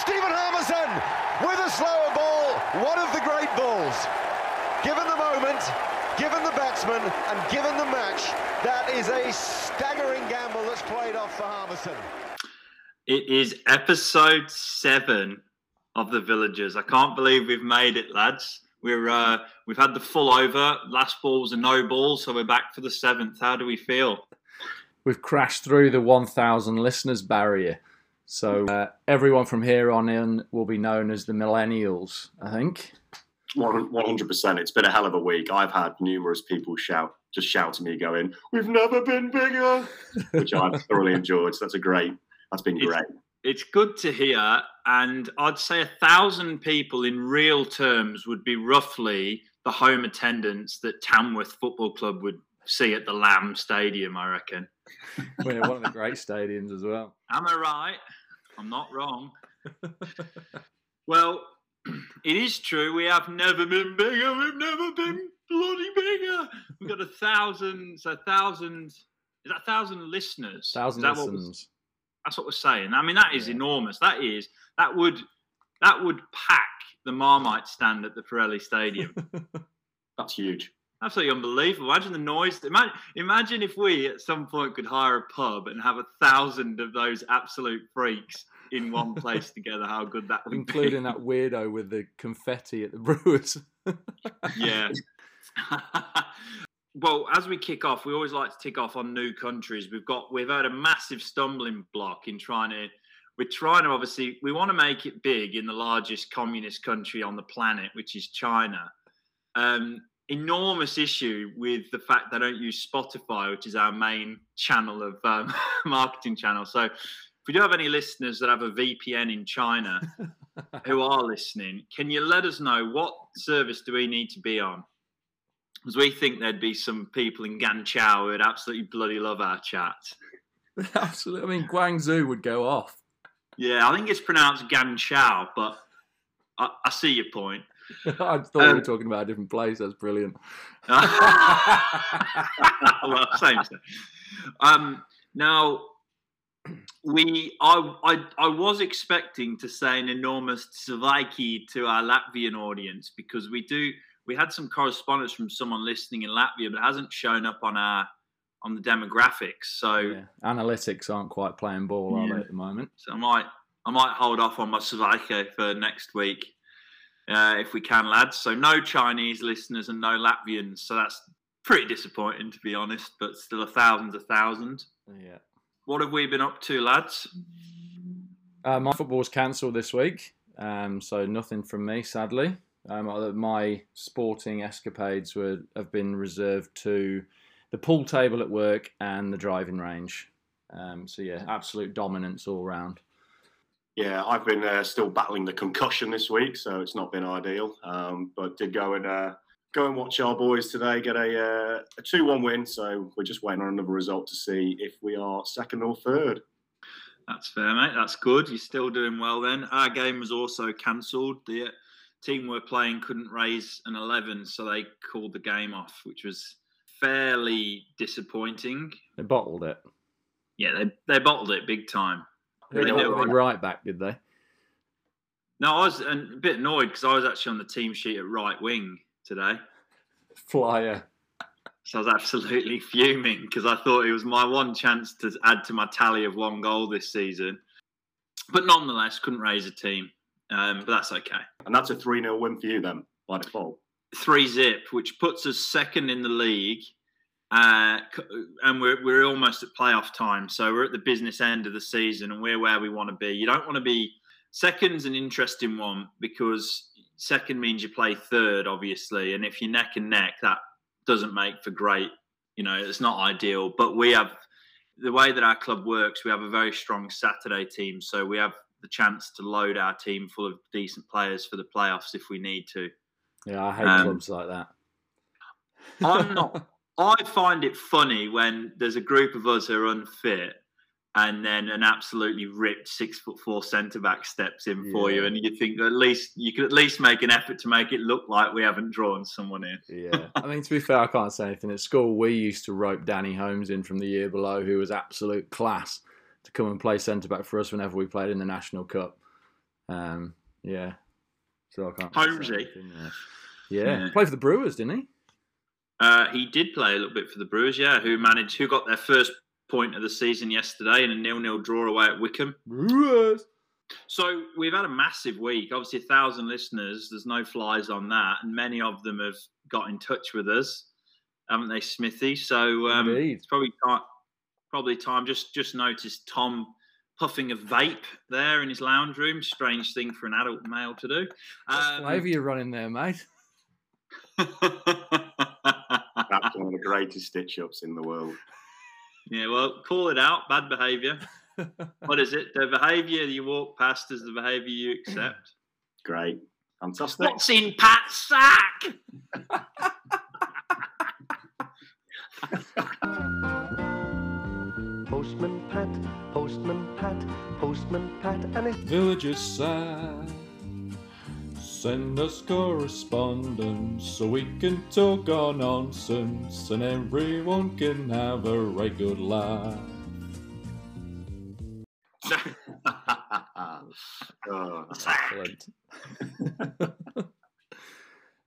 Stephen Harmison with a slower ball, one of the great balls. Given the moment, given the batsman, and given the match, that is a staggering gamble that's played off for Harmison. It is episode seven of the Villagers. I can't believe we've made it, lads. We're uh, we've had the full over. Last ball was a no ball, so we're back for the seventh. How do we feel? We've crashed through the 1,000 listeners barrier. So uh, everyone from here on in will be known as the millennials, I think. One hundred percent. It's been a hell of a week. I've had numerous people shout, just shout to me, going, "We've never been bigger," which I've thoroughly enjoyed. So that's a great. That's been great. It's good to hear, and I'd say a thousand people in real terms would be roughly the home attendance that Tamworth Football Club would see at the Lamb Stadium. I reckon. We're one of the great stadiums as well. Am I right? I'm not wrong. well, it is true. We have never been bigger. We've never been bloody bigger. We've got a thousand, so a thousand, is that a thousand listeners? Thousand Is that what listeners. that's what we're saying. I mean, that is Yeah. enormous. That is, that would, that would pack the Marmite stand at the Pirelli Stadium. That's huge. Absolutely unbelievable. Imagine the noise. Imagine, imagine if we at some point could hire a pub and have a thousand of those absolute freaks in one place together. How good that would be. Including be. that weirdo with the confetti at the Brewers. yeah. well, as we kick off, we always like to tick off on new countries. We've got we've had a massive stumbling block in trying to. We're trying to obviously we want to make it big in the largest communist country on the planet, which is China. Um, enormous issue with the fact they don't use Spotify, which is our main channel of um, marketing channel. So, if we do have any listeners that have a VPN in China who are listening, can you let us know what service do we need to be on? Because we think there'd be some people in Ganchao who would absolutely bloody love our chat. Absolutely. I mean, Guangzhou would go off. Yeah, I think it's pronounced Ganchao, but I, I see your point. I thought we Um, were talking about a different place. That's brilliant. well, same. Um, now, we, I, I, I was expecting to say an enormous Tsvaiki to our Latvian audience because we do. We had some correspondence from someone listening in Latvia, but it hasn't shown up on our on the demographics. So, Yeah. Analytics aren't quite playing ball, are Yeah. they, at the moment? so I might I might hold off on my Tsvaiki for next week. Uh, if we can, lads. So no Chinese listeners and no Latvians. So that's pretty disappointing, to be honest. But still, a thousand's a thousand. Yeah. What have we been up to, lads? Uh, my football was cancelled this week, um, so nothing from me, sadly. Um, my sporting escapades were have been reserved to the pool table at work and the driving range. Um, so yeah, absolute dominance all round. Yeah, I've been uh, still battling the concussion this week, so it's not been ideal. Um, but did go and uh, go and watch our boys today get a uh, a two one win. So we're just waiting on another result to see if we are second or third. That's fair, mate. That's good. You're still doing well then. Our game was also cancelled. The uh, team we're playing couldn't raise an 11, so they called the game off, which was fairly disappointing. They bottled it. Yeah, they, they bottled it big time. They They got do, the right? right back, did they? No, I was a bit annoyed because I was actually on the team sheet at right wing today. Flyer. So I was absolutely fuming because I thought it was my one chance to add to my tally of one goal this season. But nonetheless, couldn't raise a team. Um, but that's okay. And that's a 3 0 win for you then, by default. Three zip, which puts us second in the league. Uh, and we're, we're almost at playoff time. So we're at the business end of the season and we're where we want to be. You don't want to be second's an interesting one because second means you play third, obviously. And if you're neck and neck, that doesn't make for great, you know, it's not ideal. But we have the way that our club works, we have a very strong Saturday team. So we have the chance to load our team full of decent players for the playoffs if we need to. Yeah, I hate Um, clubs like that. I'm not. I find it funny when there's a group of us who are unfit, and then an absolutely ripped six foot four centre back steps in for you, and you think at least you could at least make an effort to make it look like we haven't drawn someone in. Yeah, I mean to be fair, I can't say anything. At school, we used to rope Danny Holmes in from the year below, who was absolute class, to come and play centre back for us whenever we played in the National Cup. Um, yeah. So I can't. Holmesy. Yeah. Yeah. Played for the Brewers, didn't he? Uh, he did play a little bit for the Brewers, yeah, who managed, who got their first point of the season yesterday in a nil-nil draw away at Wycombe. Brewers. So we've had a massive week. Obviously, a thousand listeners. There's no flies on that, and many of them have got in touch with us, haven't they, Smithy? So um, Indeed. it's probably time. Probably time. Just just noticed Tom puffing a vape there in his lounge room. Strange thing for an adult male to do. Um, Flavour you're running there, mate. That's one of the greatest stitch ups in the world. yeah, well, call it out. Bad behaviour. what is it? The behaviour you walk past is the behaviour you accept. Great. Fantastic. What's in Pat's sack? Postman Pat, Postman Pat, Postman Pat, and his Villagers sad. Send us correspondence so we can talk our nonsense and everyone can have a right good laugh. Oh, Excellent.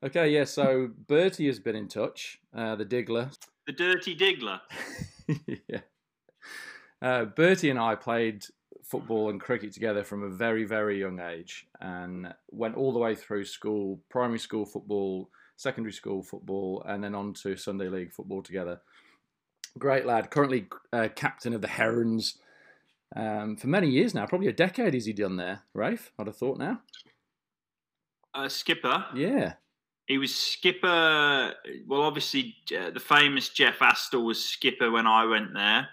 okay, yeah, so Bertie has been in touch, uh, the Diggler. the dirty diggler. yeah. Uh, Bertie and I played football and cricket together from a very, very young age and went all the way through school, primary school football, secondary school football, and then on to Sunday League football together. Great lad, currently uh, captain of the Herons um, for many years now, probably a decade has he done there, Rafe? I'd have thought now. Uh, skipper. Yeah. He was skipper. Well, obviously, uh, the famous Jeff Astor was skipper when I went there.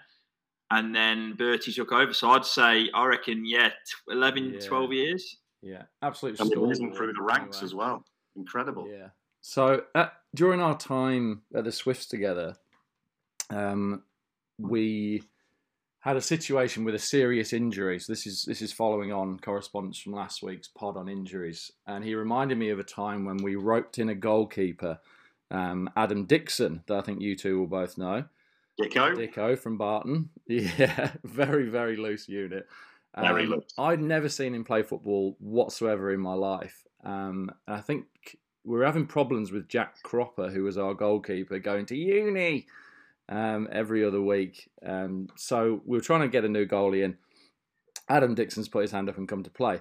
And then Bertie took over. So I'd say, I reckon, yeah, t- 11, Yeah. 12 years. Yeah, absolute and stalwart risen through the ranks anyway. as well. Incredible. Yeah. So uh, during our time at the Swifts together, um, we had a situation with a serious injury. So this is this is following on correspondence from last week's pod on injuries, and he reminded me of a time when we roped in a goalkeeper, um, Adam Dixon, that I think you two will both know. Dicko. Dicko from Barton. Yeah, very, very loose unit. Very Um, loose. I'd never seen him play football whatsoever in my life. Um, and I think we were having problems with Jack Cropper, who was our goalkeeper, going to uni um, every other week. Um, so we were trying to get a new goalie in. Adam Dixon's put his hand up and come to play.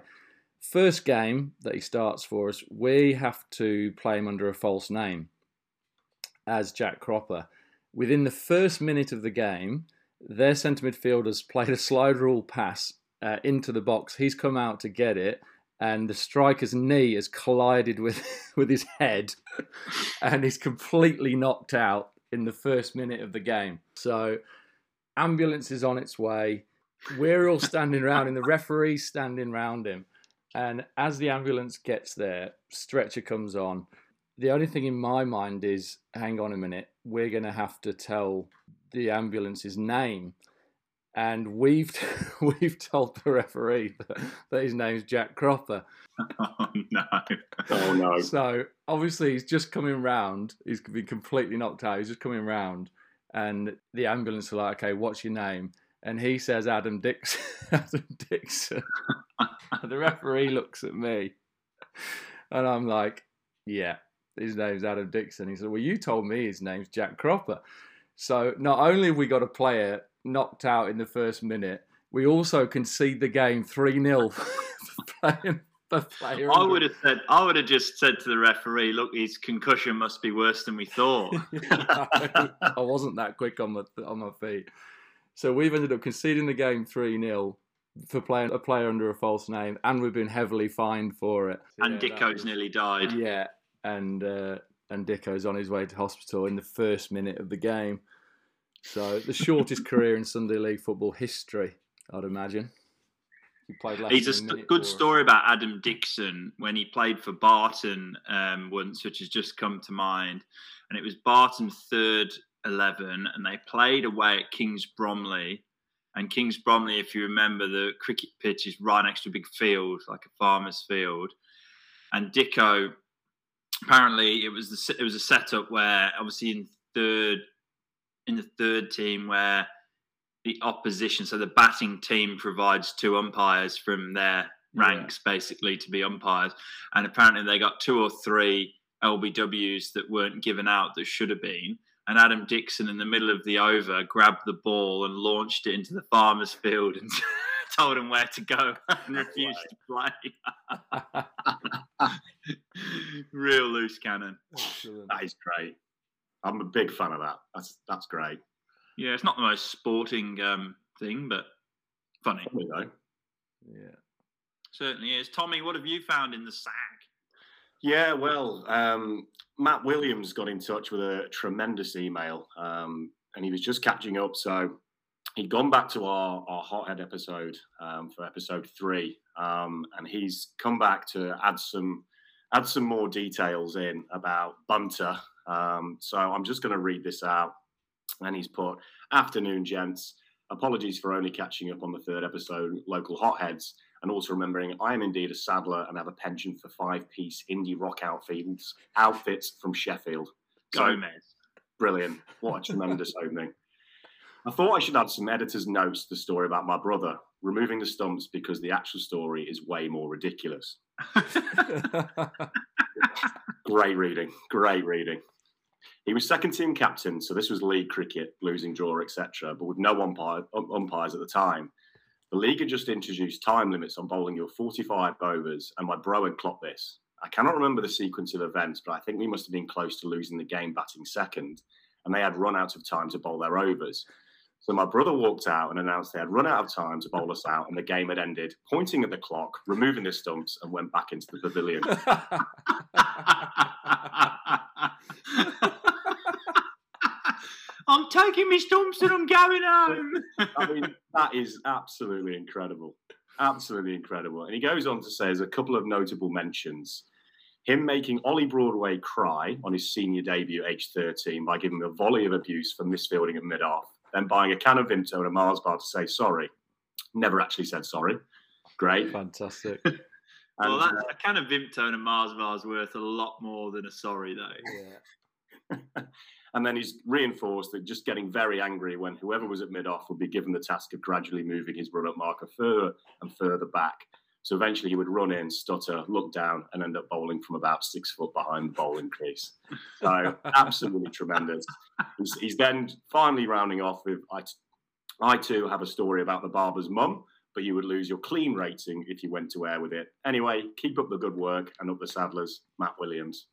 First game that he starts for us, we have to play him under a false name as Jack Cropper. Within the first minute of the game, their centre midfielders played a slide rule pass uh, into the box. He's come out to get it, and the striker's knee has collided with with his head, and he's completely knocked out in the first minute of the game. So, ambulance is on its way. We're all standing around, and the referee's standing round him. And as the ambulance gets there, stretcher comes on. The only thing in my mind is, hang on a minute, we're going to have to tell the ambulance's name, and we've we've told the referee that, that his name's Jack Cropper. Oh, no. Oh no. So obviously he's just coming round. He's been completely knocked out. He's just coming round, and the ambulance are like, "Okay, what's your name?" And he says, "Adam Dixon." Adam Dixon. the referee looks at me, and I'm like, "Yeah, his name's Adam Dixon." He said, "Well, you told me his name's Jack Cropper." So not only have we got a player knocked out in the first minute, we also concede the game three 0 for playing. I would have said, I would have just said to the referee, look, his concussion must be worse than we thought. I wasn't that quick on my on my feet. So we've ended up conceding the game three 0 for playing a player under a false name, and we've been heavily fined for it. and Yeah, Dicko's was- nearly died. Yeah, and uh, and Dicko's on his way to hospital in the first minute of the game. So the shortest career in Sunday League football history, I'd imagine. He played less He's a than st- good for story about Adam Dixon when he played for Barton um, once, which has just come to mind. And it was Barton third 11, and they played away at Kings Bromley. And Kings Bromley, if you remember, the cricket pitch is right next to a big field, like a farmer's field. And Dicko, apparently, it was the it was a setup where obviously in third in the third team where the opposition, so the batting team provides two umpires from their ranks yeah. basically to be umpires, and apparently they got two or three LBWs that weren't given out that should have been. And Adam Dixon, in the middle of the over, grabbed the ball and launched it into the farmer's field and told him where to go and refused to play. Real loose cannon. That is great. I'm a big fan of that. That's that's great. Yeah, it's not the most sporting um, thing, but funny. Funny though. Yeah. Certainly is. Tommy, what have you found in the sack? Yeah, well, um, Matt Williams got in touch with a tremendous email, um, and he was just catching up. So he'd gone back to our, our hothead episode um, for episode three, um, and he's come back to add some add some more details in about Bunter. Um, so I'm just going to read this out, and he's put, "Afternoon, gents. Apologies for only catching up on the third episode, local hotheads." and also remembering I am indeed a saddler and have a penchant for five-piece indie rock outfits outfits from Sheffield. So, Gomez. Brilliant. What a tremendous opening. I thought I should add some editor's notes to the story about my brother, removing the stumps because the actual story is way more ridiculous. great reading. Great reading. He was second team captain, so this was league cricket, losing draw, etc., but with no umpire, um, umpires at the time. The league had just introduced time limits on bowling your 45 overs, and my bro had clocked this. I cannot remember the sequence of events, but I think we must have been close to losing the game batting second, and they had run out of time to bowl their overs. So my brother walked out and announced they had run out of time to bowl us out, and the game had ended, pointing at the clock, removing the stumps, and went back into the pavilion. I'm taking my stumps and I'm going home. I mean, that is absolutely incredible. Absolutely incredible. And he goes on to say there's a couple of notable mentions. Him making Ollie Broadway cry on his senior debut, age 13, by giving him a volley of abuse for misfielding at mid off, then buying a can of Vimto and a Mars bar to say sorry. Never actually said sorry. Great. Fantastic. well, that, uh, a can of Vimto and a Mars bar is worth a lot more than a sorry, though. Yeah. And then he's reinforced that just getting very angry when whoever was at mid off would be given the task of gradually moving his run up marker further and further back. So eventually he would run in, stutter, look down, and end up bowling from about six foot behind the bowling crease. So absolutely tremendous. He's, he's, then finally rounding off with I, I too have a story about the barber's mum, but you would lose your clean rating if you went to air with it. Anyway, keep up the good work and up the saddlers, Matt Williams.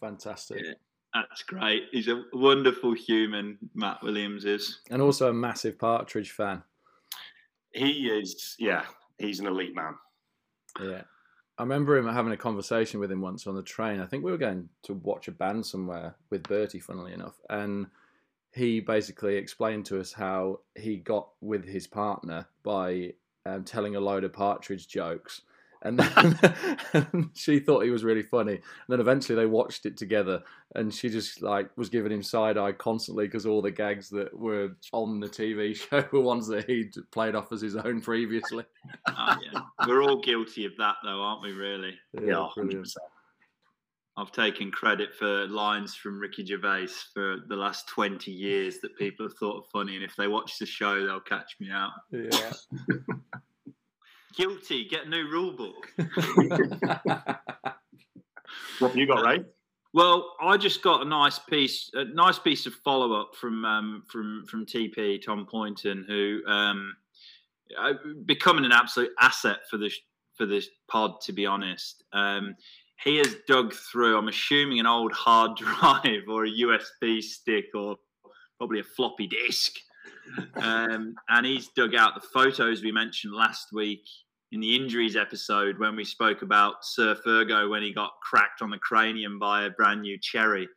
Fantastic. Yeah. That's great. He's a wonderful human, Matt Williams is. And also a massive Partridge fan. He is, yeah, he's an elite man. Yeah. I remember him having a conversation with him once on the train. I think we were going to watch a band somewhere with Bertie, funnily enough. And he basically explained to us how he got with his partner by um, telling a load of Partridge jokes and then and she thought he was really funny. And then eventually they watched it together, and she just like was giving him side eye constantly because all the gags that were on the TV show were ones that he'd played off as his own previously. oh, yeah. We're all guilty of that, though, aren't we? Really? Yeah, yeah I've taken credit for lines from Ricky Gervais for the last 20 years that people have thought are funny, and if they watch the show, they'll catch me out. Yeah. Guilty. Get a new rule book. what have you got, Ray? Well, I just got a nice piece, a nice piece of follow up from um, from from TP Tom Poynton, who um, becoming an absolute asset for this for this pod. To be honest, um, he has dug through. I'm assuming an old hard drive or a USB stick or probably a floppy disk um, and he's dug out the photos we mentioned last week in the injuries episode when we spoke about Sir Fergo when he got cracked on the cranium by a brand new cherry.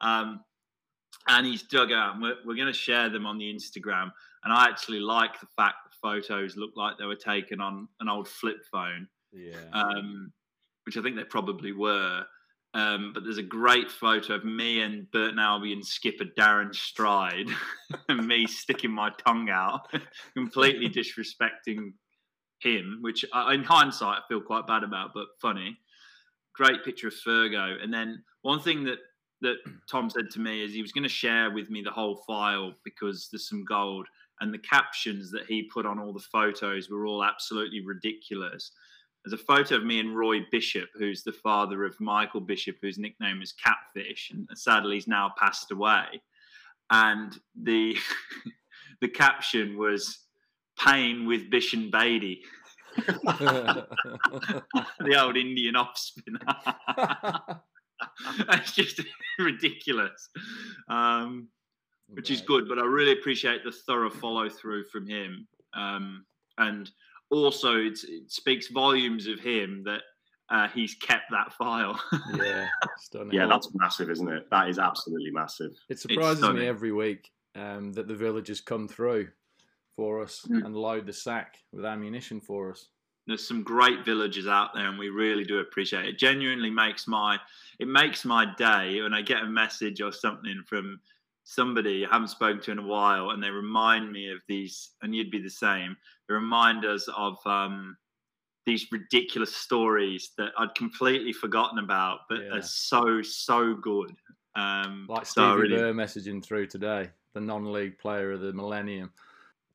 Um, and he's dug out, and we're, we're going to share them on the Instagram. And I actually like the fact the photos look like they were taken on an old flip phone. Yeah. Um, which I think they probably were. Um, but there's a great photo of me and Burton Albion skipper Darren Stride, and me sticking my tongue out, completely disrespecting him, which I, in hindsight I feel quite bad about, but funny. Great picture of Fergo, and then one thing that that Tom said to me is he was going to share with me the whole file because there's some gold, and the captions that he put on all the photos were all absolutely ridiculous. There's a photo of me and Roy Bishop, who's the father of Michael Bishop, whose nickname is Catfish, and sadly he's now passed away. And the the caption was "Pain with Bish and Bedi." the old Indian off spinner. it's just ridiculous, um, which is good. But I really appreciate the thorough follow through from him, um, and also it speaks volumes of him that uh, he's kept that file. yeah, stunning. Yeah, that's massive, isn't it? That is absolutely massive. It surprises me every week um, that the villagers come through for us mm. and load the sack with ammunition for us. There's some great villagers out there, and we really do appreciate it. it. Genuinely makes my it makes my day when I get a message or something from somebody I haven't spoken to in a while, and they remind me of these, and you'd be the same. They remind us of um, these ridiculous stories that I'd completely forgotten about, but yeah. are so so good. Um, like Stevie so really... Burr messaging through today, the non-league player of the millennium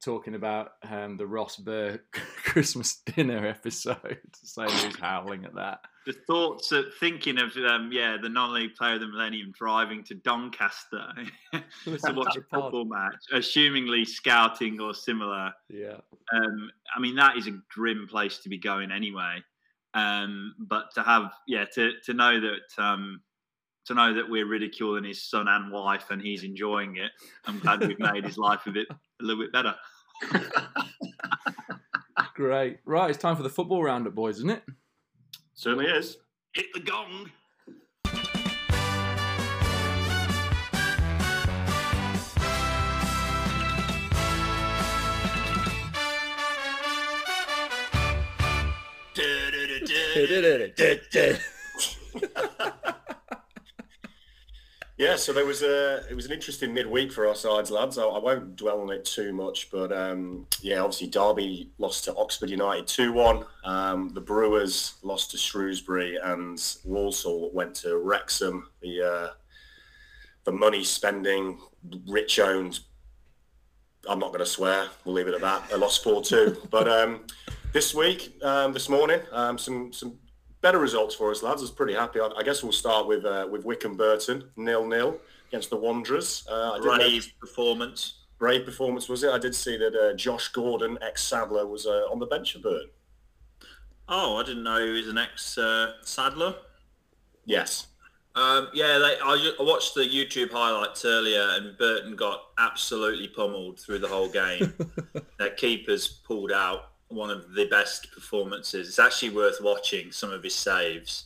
talking about um, the Ross Burr Christmas dinner episode, saying he's howling at that. The thoughts of thinking of um, yeah the non-league player of the Millennium driving to Doncaster to watch a football match, assumingly scouting or similar. Yeah. Um, I mean that is a grim place to be going anyway. Um, but to have yeah to to know that um, to know that we're ridiculing his son and wife and he's enjoying it. I'm glad we've made his life a bit a little bit better. Great. Right, it's time for the football roundup, boys, isn't it? Certainly is. Hit the gong. Yeah, so there was a it was an interesting midweek for our sides, lads. I, I won't dwell on it too much, but um, yeah, obviously Derby lost to Oxford United two one. Um, the Brewers lost to Shrewsbury, and Walsall went to Wrexham. The uh, the money spending, rich owned. I'm not going to swear. We'll leave it at that. They lost four two. but um, this week, um, this morning, um, some some better results for us, lads. I was pretty happy. I, I guess we'll start with uh, with Wycombe Burton nil nil against the Wanderers. Uh, brave performance. Brave performance was it? I did see that uh, Josh Gordon, ex Saddler, was uh, on the bench for Burton. Oh, I didn't know he was an ex Saddler. Yes. Um, yeah, they, I, I, watched the YouTube highlights earlier, and Burton got absolutely pummeled through the whole game. Their keepers pulled out one of the best performances. It's actually worth watching some of his saves.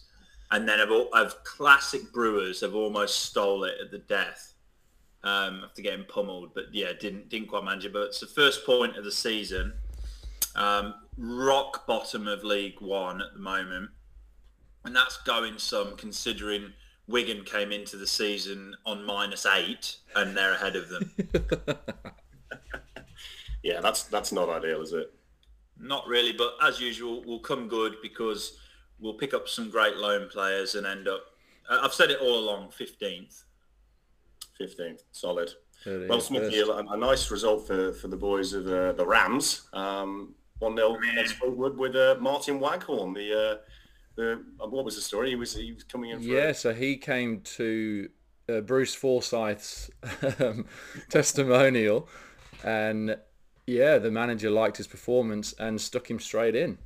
And then of, of classic Brewers have almost stole it at the death um, after getting pummeled. But yeah, didn't didn't quite manage it. But it's the first point of the season. Um, rock bottom of League One at the moment. And that's going some considering Wigan came into the season on minus eight and they're ahead of them. yeah, that's that's not ideal, is it? Not really, but as usual, we'll come good because we'll pick up some great loan players and end up. I've said it all along, fifteenth. Fifteenth, solid. Well, Smithy, a, a, nice result for, for the boys of uh, the Rams. Um, one 0 with uh, Martyn Waghorn. The uh, the uh, what was the story? He was he was coming in. For yeah, so he came to uh, Bruce Forsyth's um, testimonial, and yeah, the manager liked his performance and stuck him straight in.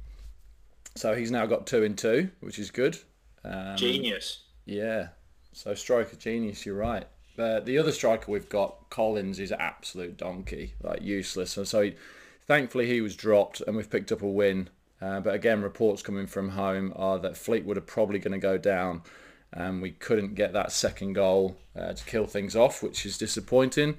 So he's now got two and two, which is good. Um, genius. Yeah. So striker genius, you're right. But the other striker we've got, Collins, is absolute donkey, like useless. And so he, thankfully he was dropped and we've picked up a win. Uh, but again, reports coming from home are that Fleetwood are probably going to go down. And we couldn't get that second goal uh, to kill things off, which is disappointing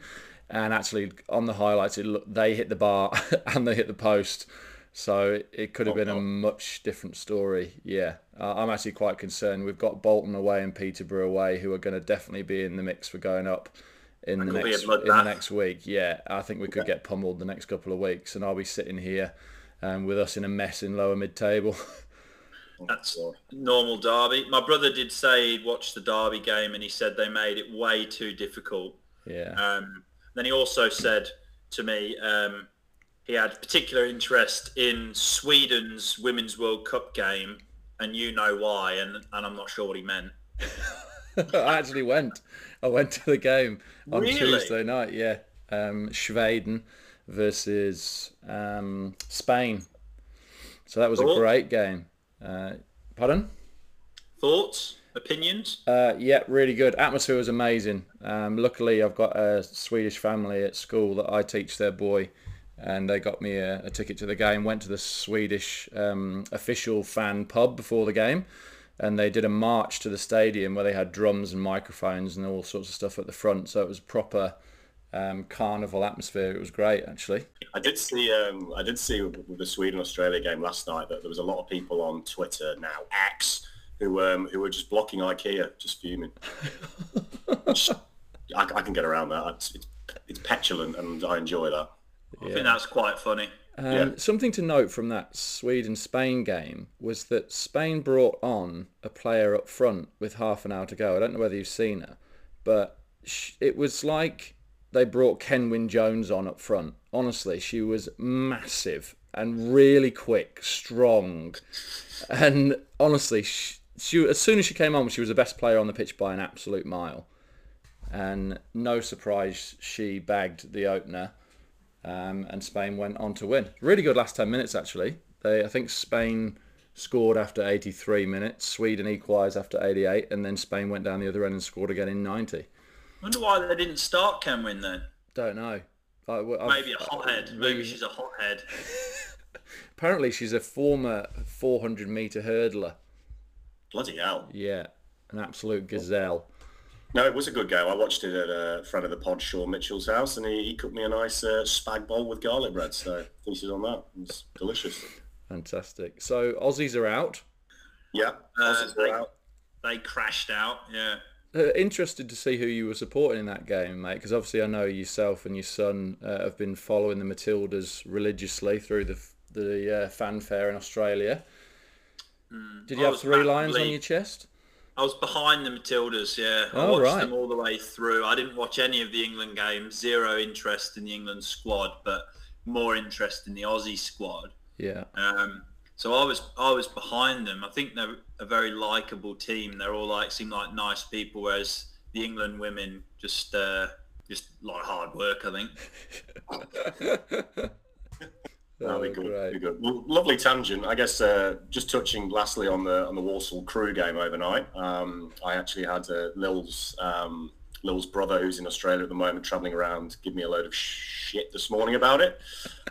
and actually on the highlights it they hit the bar and they hit the post. So it could have been a much different story yeah. I'm actually quite concerned. We've got bolton away and peterborough away who are going to definitely be in the mix for going up in the next in the next week yeah. I think we could get pummeled the next couple of weeks and i'll be sitting here um, with us in a mess in lower mid-table That's normal Derby. My brother did say he'd watched the Derby game and he said they made it way too difficult. Yeah. Um, then he also said to me, um, he had particular interest in Sweden's Women's World Cup game, and you know why, and, and I'm not sure what he meant. I actually went. I went to the game on Really? Tuesday night. Yeah, um, Sweden versus um, Spain. So that was a great game. Uh, pardon? Thoughts, opinions? Uh, yeah, really good. Atmosphere was amazing. Um, luckily, I've got a Swedish family at school that I teach their boy, and they got me a, a ticket to the game. Went to the Swedish um, official fan pub before the game, and they did a march to the stadium where they had drums and microphones and all sorts of stuff at the front. So it was proper um, carnival atmosphere. It was great, actually. I did see. Um, I did see with with the Sweden Australia game last night that there was a lot of people on Twitter now X who um, who were just blocking IKEA, just fuming. I, I can get around that. It's, it's, it's petulant, and I enjoy that. I think that's quite funny. Um, Yeah. Something to note from that Sweden-Spain game was that Spain brought on a player up front with half an hour to go. I don't know whether you've seen her, but sh- it was like they brought Kenwyne Jones on up front. Honestly, she was massive and really quick, strong, and honestly, she, she as soon as she came on, she was the best player on the pitch by an absolute mile. And no surprise, she bagged the opener um, and Spain went on to win. Really good last 10 minutes, actually. They, I think Spain scored after 83 minutes, Sweden equalised after 88, and then Spain went down the other end and scored again in 90. wonder why they didn't start Kenwyne then. Don't know. I, Maybe a hothead. Maybe really- she's a hothead. Apparently, she's a former 400 metre hurdler. Bloody hell! Yeah, an absolute gazelle. No, it was a good game. I watched it at a friend of the pod, Sean Mitchell's house, and he, he cooked me a nice uh, spag bowl with garlic bread. So feasted on that. It was delicious. Fantastic. So, Aussies are out. Yeah, Uh, they- are out. They crashed out. Yeah. Uh, interested to see who you were supporting in that game, mate, because obviously I know yourself and your son uh, have been following the Matildas religiously through the the uh, fanfare in Australia. Did you I have three lions on your chest? I was behind the Matildas, yeah. I Oh, watched right. them all the way through. I didn't watch any of the England games. Zero interest in the England squad, but more interest in the Aussie squad. Yeah. Um, so I was I was behind them. I think they're a very likable team. They're all like seem like nice people, whereas the England women just uh, just a lot of hard work. I think. That'll be good. Be good. Well, lovely tangent. I guess uh, just touching lastly on the on the Walsall Crewe game overnight. Um, I actually had uh, Lil's um, Lil's brother, who's in Australia at the moment, travelling around, give me a load of shit this morning about it.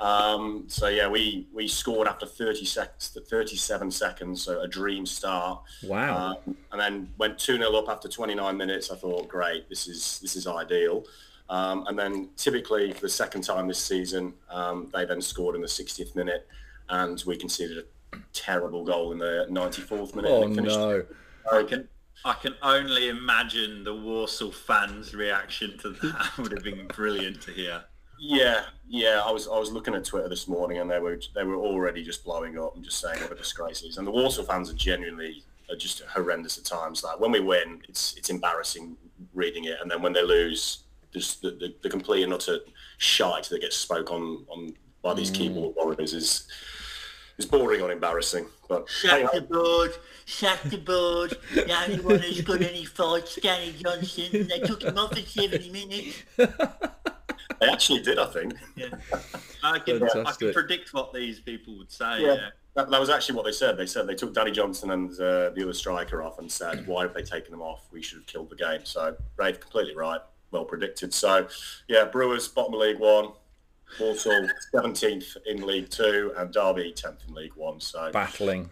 Um, so yeah, we we scored after 30 seconds, 37 seconds, so a dream start. Wow. Um, and then went 2-0 up after 29 minutes. I thought, great, this is this is ideal. Um, and then typically for the second time this season, um, they then scored in the 60th minute and we conceded a terrible goal in the 94th minute. oh and it finished- no. I can I can only imagine the Walsall fans' reaction to that would have been brilliant to hear. Yeah, yeah. I was I was looking at Twitter this morning and they were they were already just blowing up and just saying what a disgrace it is. And the Walsall fans are genuinely are just horrendous at times. Like when we win, it's it's embarrassing reading it, and then when they lose, just the, the, the complete and utter shite that gets spoke on on by these keyboard warriors is is boring on embarrassing. But hey, Shut the board, shut the board. The only one who's got any fights, Danny Johnson. They took him off at 70 minutes. they actually did, I think. Yeah. I can, I can predict what these people would say. Yeah. Yeah. That, that was actually what they said. They said they took Danny Johnson and uh, the other striker off and said, why have they taken them off? We should have killed the game. So, Rafe, completely right. Well predicted. So, yeah, Brewers, bottom of League One. Walsall, 17th in League Two. And Derby, 10th in League One. So, Battling.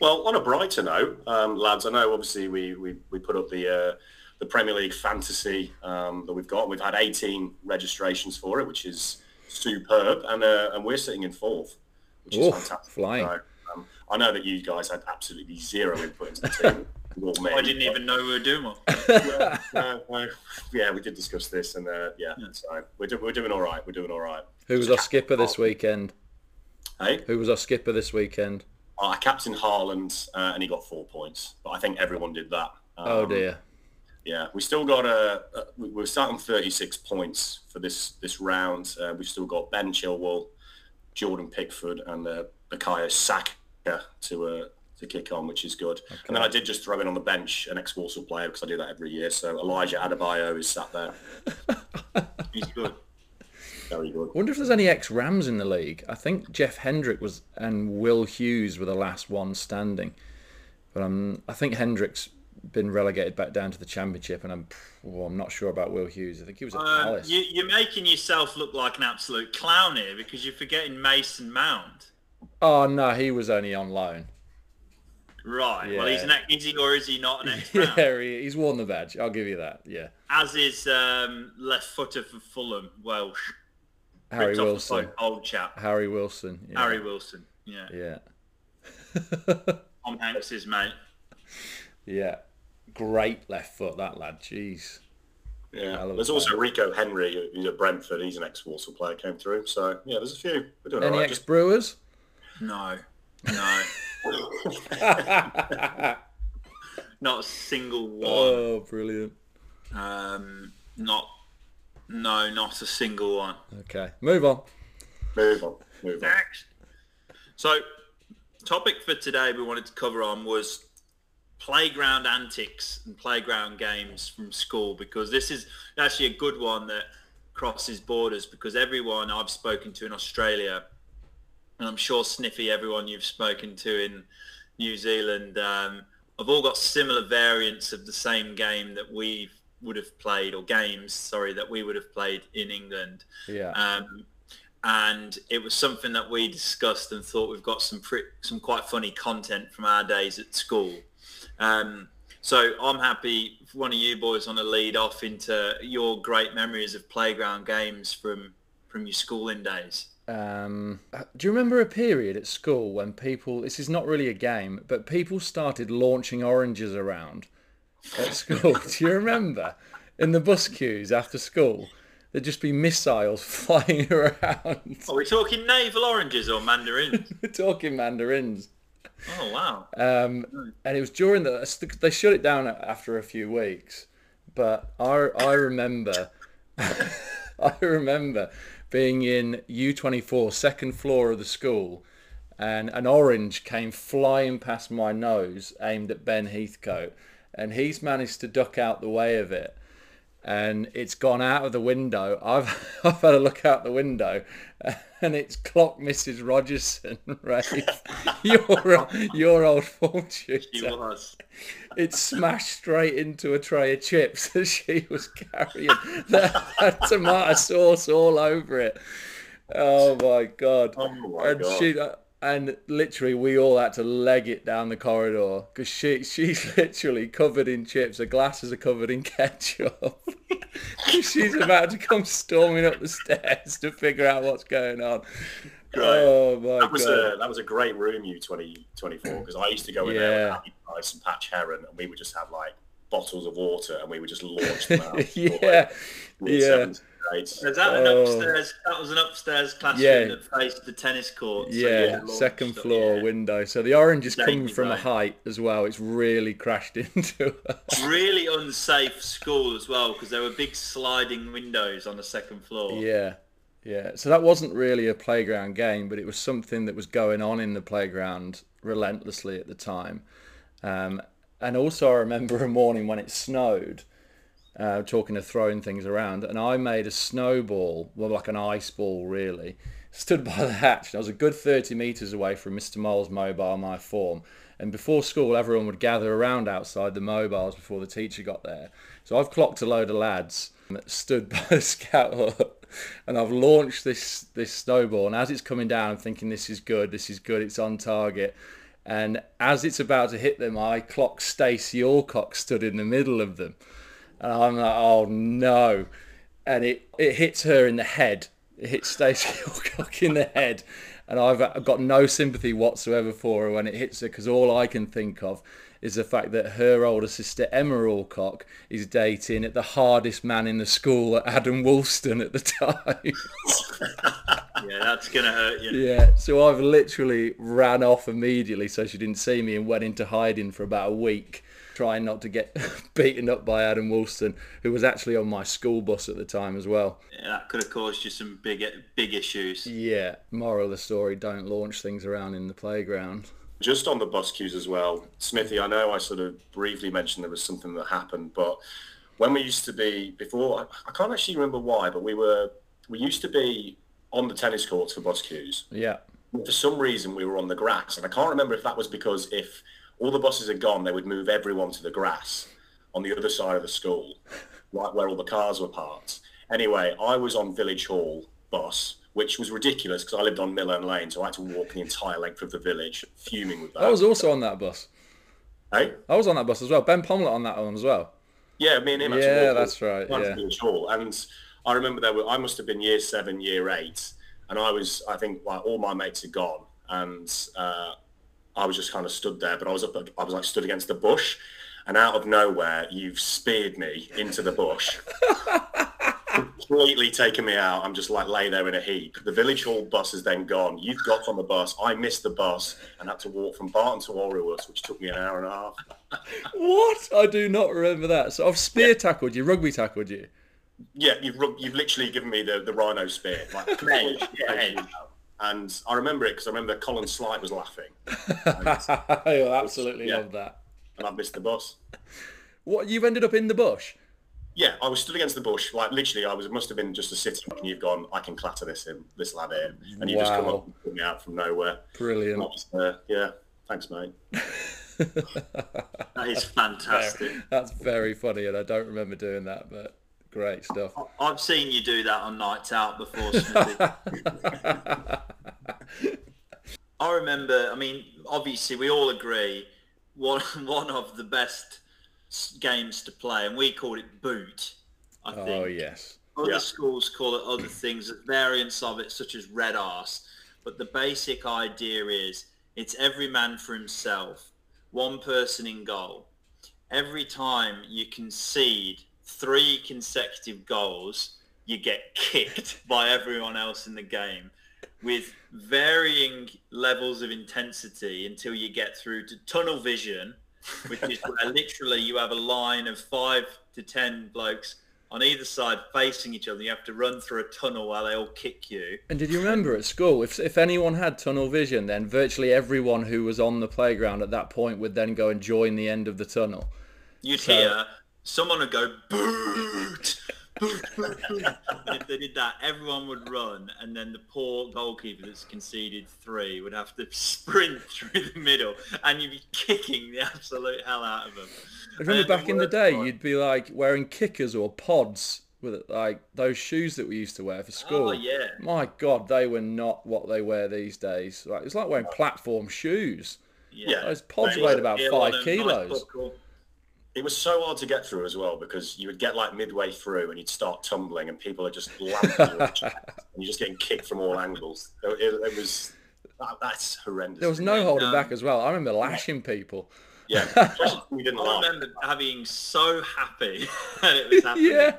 well, on a brighter note, um, lads, I know obviously we, we, we put up the uh, the Premier League fantasy um, that we've got. We've had 18 registrations for it, which is superb. And, uh, and we're sitting in fourth, which is fantastic. flying. So, um, I know that you guys had absolutely zero input into the team. Nor me, I didn't even know we were doing one. yeah, no, no, yeah, we did discuss this, and uh, yeah, so we're, do- we're doing all right. We're doing all right. Who was our skipper this weekend? Hey, Who was our skipper this weekend? I captained Haaland, uh, and he got four points, but I think everyone did that. Oh Um, dear. Yeah, we still got a. a we- we're starting 36 points for this this round. Uh, we've still got Ben Chilwell, Jordan Pickford and uh, Bukayo Saka to uh, to kick on, which is good. Okay. And then I did just throw in on the bench an ex-Walsall player because I do that every year. So Elijah Adebayo is sat there. He's good. Very good. I wonder if there's any ex-Rams in the league. I think Jeff Hendrick was and Will Hughes were the last one standing. But um, I think Hendrick's been relegated back down to the championship, and I'm well, I'm not sure about Will Hughes. I think he was at uh, Palace. You, are making yourself look like an absolute clown here because you're forgetting Mason Mount. Oh no, he was only on loan. Right. Yeah. Well, he's an is he or is he not an ex? yeah, he, he's worn the badge. I'll give you that. Yeah. As is um, left footer for Fulham, Welsh. Harry Wilson. Old chap. Harry Wilson. Yeah. Harry Wilson. Yeah. Yeah. Tom Hanks's mate. Yeah. Great left foot, that lad. Jeez. Yeah. There's also Rico Henry, who's at Brentford. He's an ex-Walsall player, came through. So, yeah, there's a few. We're doing Any right. ex-Brewers? No. No. not a single one. Oh, brilliant. Um, not, no, not a single one. Okay, move on. Move on. Move on. Next. So, topic for today we wanted to cover on was playground antics and playground games from school because this is actually a good one that crosses borders because everyone I've spoken to in Australia and I'm sure Sniffy, everyone you've spoken to in New Zealand, um, have all got similar variants of the same game that we would have played, or games, sorry, that we would have played in England. Yeah. Um, and it was something that we discussed and thought we've got some pre- some quite funny content from our days at school. Um, so I'm happy one of you boys on the lead off into your great memories of playground games from from your schooling days. Um, do you remember a period at school when people, this is not really a game, but people started launching oranges around at school? do you remember? In the bus queues after school, there'd just be missiles flying around. Are we talking navel oranges or mandarins? We're talking mandarins. Oh, wow. Um, and it was during the, they shut it down after a few weeks. But I, I remember, I remember being in U24, second floor of the school, and an orange came flying past my nose, aimed at Ben Heathcote, and he's managed to duck out the way of it. And it's gone out of the window. I've I've had a look out the window, and it's clock Mrs. Rogerson, right? your your old fortune. She was it smashed straight into a tray of chips that she was carrying that had tomato sauce all over it. Oh my god! Oh my and god! She, uh, and literally, we all had to leg it down the corridor because she she's literally covered in chips. Her glasses are covered in ketchup. she's about to come storming up the stairs to figure out what's going on. Right. Oh my that was god! A, that was a great room, you twenty twenty four, because I used to go in yeah. there with Happy Price and Patch Heron, and we would just have like bottles of water, and we would just launch them out. yeah, like, yeah. Is that an oh. upstairs? That was an upstairs classroom yeah. that faced the tennis court. So yeah, second floor yeah. window. So the orange is coming from a height as well. It's really crashed into. really unsafe school as well because there were big sliding windows on the second floor. Yeah, yeah, so that wasn't really a playground game, but it was something that was going on in the playground relentlessly at the time. Um, and also, I remember a morning when it snowed, uh, talking of throwing things around, and I made a snowball, well, like an ice ball, really. Stood by the hatch, I was a good 30 metres away from Mr. Mole's mobile, my form. And before school, everyone would gather around outside the mobiles before the teacher got there. So I've clocked a load of lads that stood by the scout hut and I've launched this this snowball. And as it's coming down, I'm thinking this is good, this is good, it's on target. And as it's about to hit them, I clock Stacey Alcock stood in the middle of them, and I'm like, oh no! And it it hits her in the head. It hits Stacey Alcock in the head, and I've, I've got no sympathy whatsoever for her when it hits her because all I can think of is the fact that her older sister Emma Alcock is dating at the hardest man in the school, Adam Woolston, at the time. yeah, that's gonna hurt you. Yeah, so I've literally ran off immediately so she didn't see me and went into hiding for about a week. Trying not to get beaten up by Adam Woolston, who was actually on my school bus at the time as well. Yeah, that could have caused you some big big issues. Yeah, moral of the story: don't launch things around in the playground. Just on the bus queues as well, Smithy. I know I sort of briefly mentioned there was something that happened, but when we used to be before, I can't actually remember why, but we were we used to be on the tennis courts for bus queues. Yeah. For some reason, we were on the grass, and I can't remember if that was because if all the buses had gone, they would move everyone to the grass on the other side of the school, right where all the cars were parked. Anyway, I was on Village Hall bus, which was ridiculous because I lived on Mill End Lane, so I had to walk the entire length of the village, fuming with that. I was also on that bus. Hey? I was on that bus as well. Ben Pomlett on that one as well. Yeah, me and him. Yeah, that's right. Yeah. Village Hall, and I remember there were. I must have been year seven, year eight, and I was. I think like all my mates had gone, and uh, I was just kind of stood there. But I was up. I was like stood against the bush, and out of nowhere, you've speared me into the bush. completely taken me out. I'm just like lay there in a heap. The village hall bus is then gone. You've got on the bus. I missed the bus and had to walk from Barton to Alrewas, which took me an hour and a half. what? I do not remember that. So I've spear yeah. tackled you, rugby tackled you. Yeah, you've you've literally given me the, the rhino spear. Like, yeah. And I remember it because I remember Colin Slight was laughing. I absolutely yeah. love that. And I've missed the bus. What, you've ended up in the bush? Yeah, I was stood against the bush. Like literally, I was. Must have been just a sitting, and you've gone. I can clatter this in this lad here, and you wow. just come up and put me out from nowhere. Brilliant. Was, uh, yeah, thanks, mate. that is fantastic. That's very funny, and I don't remember doing that, but great stuff. I've seen you do that on nights out before, I remember. I mean, obviously, we all agree one one of the best games to play, and we called it boot. I oh, think. Oh yes. Other yeah. schools call it other things, variants of it, such as red arse. But the basic idea is it's every man for himself, one person in goal. Every time you concede three consecutive goals, you get kicked by everyone else in the game with varying levels of intensity until you get through to tunnel vision, which is where literally you have a line of five to ten blokes on either side facing each other. You have to run through a tunnel while they all kick you. And did you remember at school, if, if anyone had tunnel vision, then virtually everyone who was on the playground at that point would then go and join the end of the tunnel. You'd so, hear someone would go, boot! boot, boot, boot. if they did that, everyone would run, and then the poor goalkeeper that's conceded three would have to sprint through the middle, and you'd be kicking the absolute hell out of them. I remember back in the day, you'd be like wearing kickers or pods with like those shoes that we used to wear for ah, school. Oh yeah. My God, they were not what they wear these days. Like it's like wearing platform shoes. Yeah. Those pods weighed about five kilos. Nice it was so hard to get through as well because you would get like midway through and you'd start tumbling and people are just lamping you and you're just getting kicked from all angles. It, it, it was that, that's horrendous. There was no holding um, back as well. I remember lashing people. Yeah, we didn't. I remember being so happy that it was happening. yeah,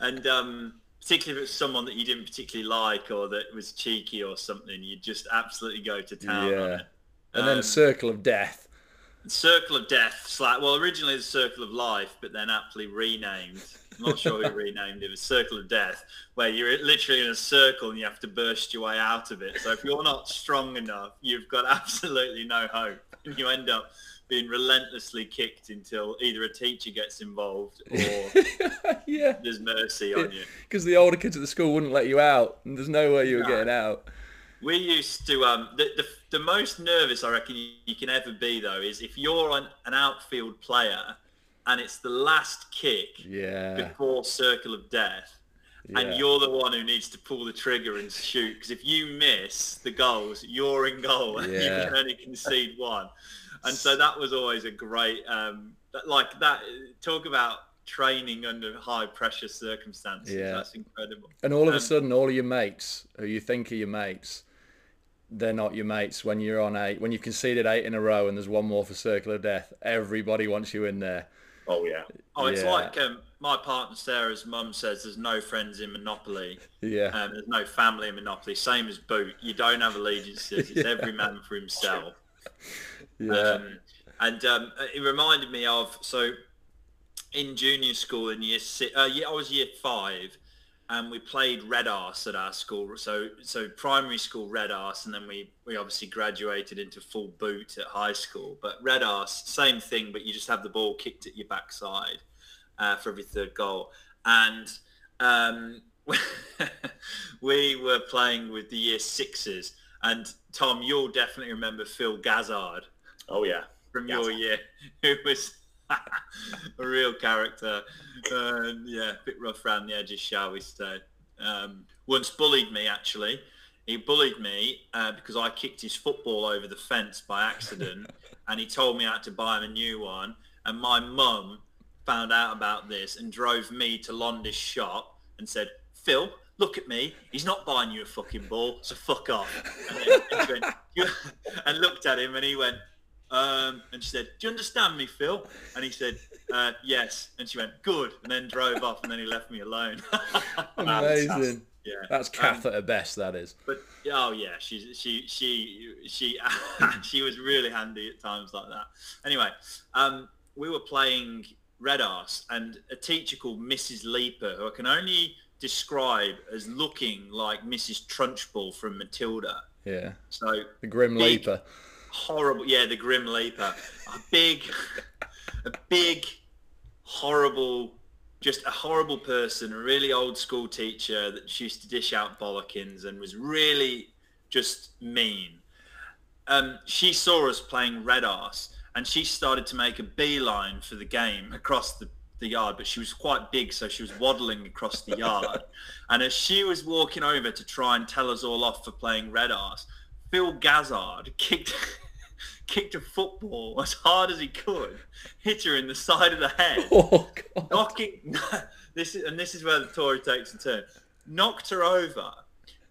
and um, particularly if it's someone that you didn't particularly like or that was cheeky or something, you'd just absolutely go to town yeah. on it. And um, then Circle of Death. Circle of Death, like well, originally the Circle of Life, but then aptly renamed. I'm not sure who renamed it. It was Circle of Death, where you're literally in a circle and you have to burst your way out of it. So if you're not strong enough, you've got absolutely no hope, and you end up being relentlessly kicked until either a teacher gets involved or yeah. there's mercy on you. Because the older kids at the school wouldn't let you out, and there's no way you were no. getting out. We used to um, the, the, the most nervous I reckon you, you, can ever be though is if you're an, an outfield player and it's the last kick yeah. before circle of death yeah. and you're the one who needs to pull the trigger and shoot because if you miss the goals you're in goal and yeah. you can only concede one and so that was always a great um, like that talk about training under high pressure circumstances yeah. that's incredible and all of um, a sudden all of your mates who you think are your mates they're not your mates when you're on eight. When you've conceded eight in a row and there's one more for Circle of Death, everybody wants you in there. Oh yeah. Oh, it's yeah. like um, my partner Sarah's mum says. There's no friends in Monopoly. Yeah. Um, there's no family in Monopoly. Same as Boot. You don't have allegiances. It's yeah. every man for himself. Yeah. Um, and um, it reminded me of so in junior school in year six. Uh, yeah, I was year five, and we played red arse at our school. So so primary school red arse, and then we we obviously graduated into full boot at high school. But red arse, same thing, but you just have the ball kicked at your backside uh, for every third goal, and um, we were playing with the year sixes. And Tom, you'll definitely remember Phil Gazzard Oh yeah. from Gazzard. your year, who was a real character. Um, yeah, a bit rough around the edges, shall we say. Um, once bullied me, actually. He bullied me uh, because I kicked his football over the fence by accident, and he told me I had to buy him a new one. And my mum found out about this and drove me to Londis shop and said, Phil, look at me. He's not buying you a fucking ball, so fuck off. And, then, and, went, and looked at him and he went, um, and she said, do you understand me, Phil? And he said, uh, yes. And she went, good. And then drove off and then he left me alone. Amazing. yeah. That's Kath at her best. That is. But oh yeah, she's she she she she was really handy at times like that. Anyway, um, we were playing Red Arse and a teacher called Mrs. Leaper, who I can only describe as looking like Mrs. Trunchbull from Matilda. Yeah. So The Grim Big. Leaper. Horrible, yeah, the Grim Leaper, a big, a big, horrible, just a horrible person, a really old school teacher that used to dish out bollockins and was really just mean. Um, she saw us playing red arse and she started to make a beeline for the game across the, the yard, but she was quite big, so she was waddling across the yard. and as she was walking over to try and tell us all off for playing red arse, Phil Gazzard kicked kicked a football as hard as he could, hit her in the side of the head, Oh God. knocking this is and this is where the Tory takes a turn. Knocked her over.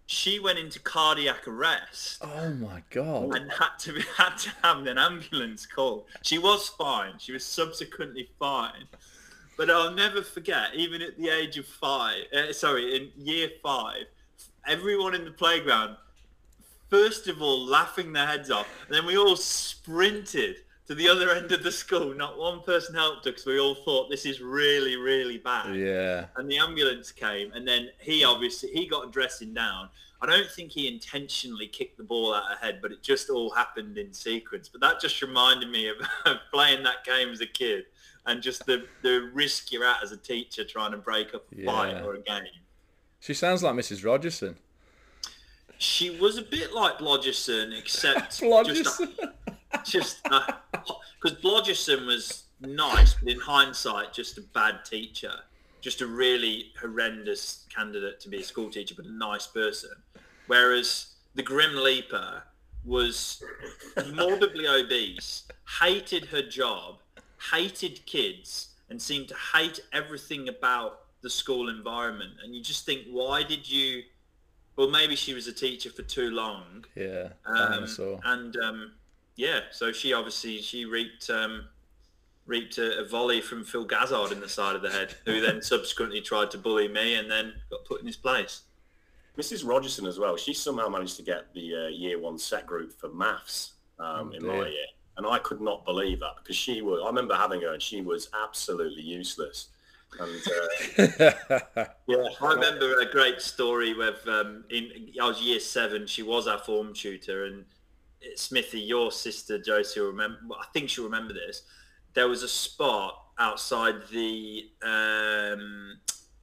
She went into cardiac arrest Oh my God. and had to be, had to have an ambulance called. She was fine. She was subsequently fine. But I'll never forget, even at the age of five, uh, sorry, in year five, everyone in the playground, first of all, laughing their heads off, and then we all sprinted to the other end of the school. Not one person helped us because we all thought this is really, really bad Yeah. and the ambulance came and then he obviously he got dressing down i don't think he intentionally kicked the ball out of head but it just all happened in sequence but that just reminded me of, of playing that game as a kid and just the the risk you're at as a teacher trying to break up a fight or a game She sounds like Mrs. Rogerson. She was a bit like Blodgerson, except just Blodgerson. just because Blodgerson was nice, but in hindsight, just a bad teacher, just a really horrendous candidate to be a school teacher, but a nice person. Whereas the Grim Leaper was morbidly obese, hated her job, hated kids, and seemed to hate everything about the school environment. And you just think, why did you? Well, maybe she was a teacher for too long, Yeah. um, Dinosaur. and um, yeah, so she obviously she reaped um, reaped a, a volley from Phil Gazzard in the side of the head, who then subsequently tried to bully me and then got put in his place. Mrs. Rogerson as well. She somehow managed to get the uh, year one set group for maths um, Oh, in my year, and I could not believe that because she was. I remember having her, and she was absolutely useless. And uh, yeah, I remember a great story with um, in I was year seven. She was our form tutor, and Smithy, your sister Josie, will remember. I think she'll remember this. There was a spot outside the um,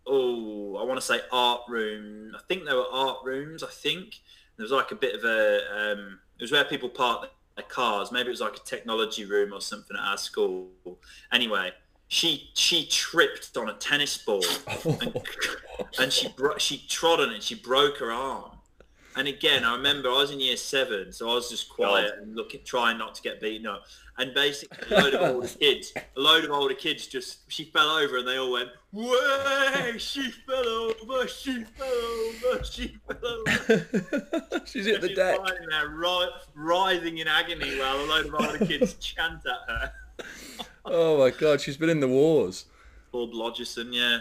oh, I want to say art room. I think there were art rooms. I think there was like a bit of a. Um, it was where people parked their cars. Maybe it was like a technology room or something at our school. Anyway, she she tripped on a tennis ball and, and she bro- she trod on it. She broke her arm. And again, I remember I was in year seven, so I was just quiet and looking, trying not to get beaten up. And basically, a load of older kids, a load of older kids, just she fell over, and they all went, "Way! She fell over! She fell over! She fell over!" She's hit the She's deck. lying there, ri- writhing in agony, while a load of older kids chant at her. Oh my God, she's been in the wars. Bob Blodgerson, yeah.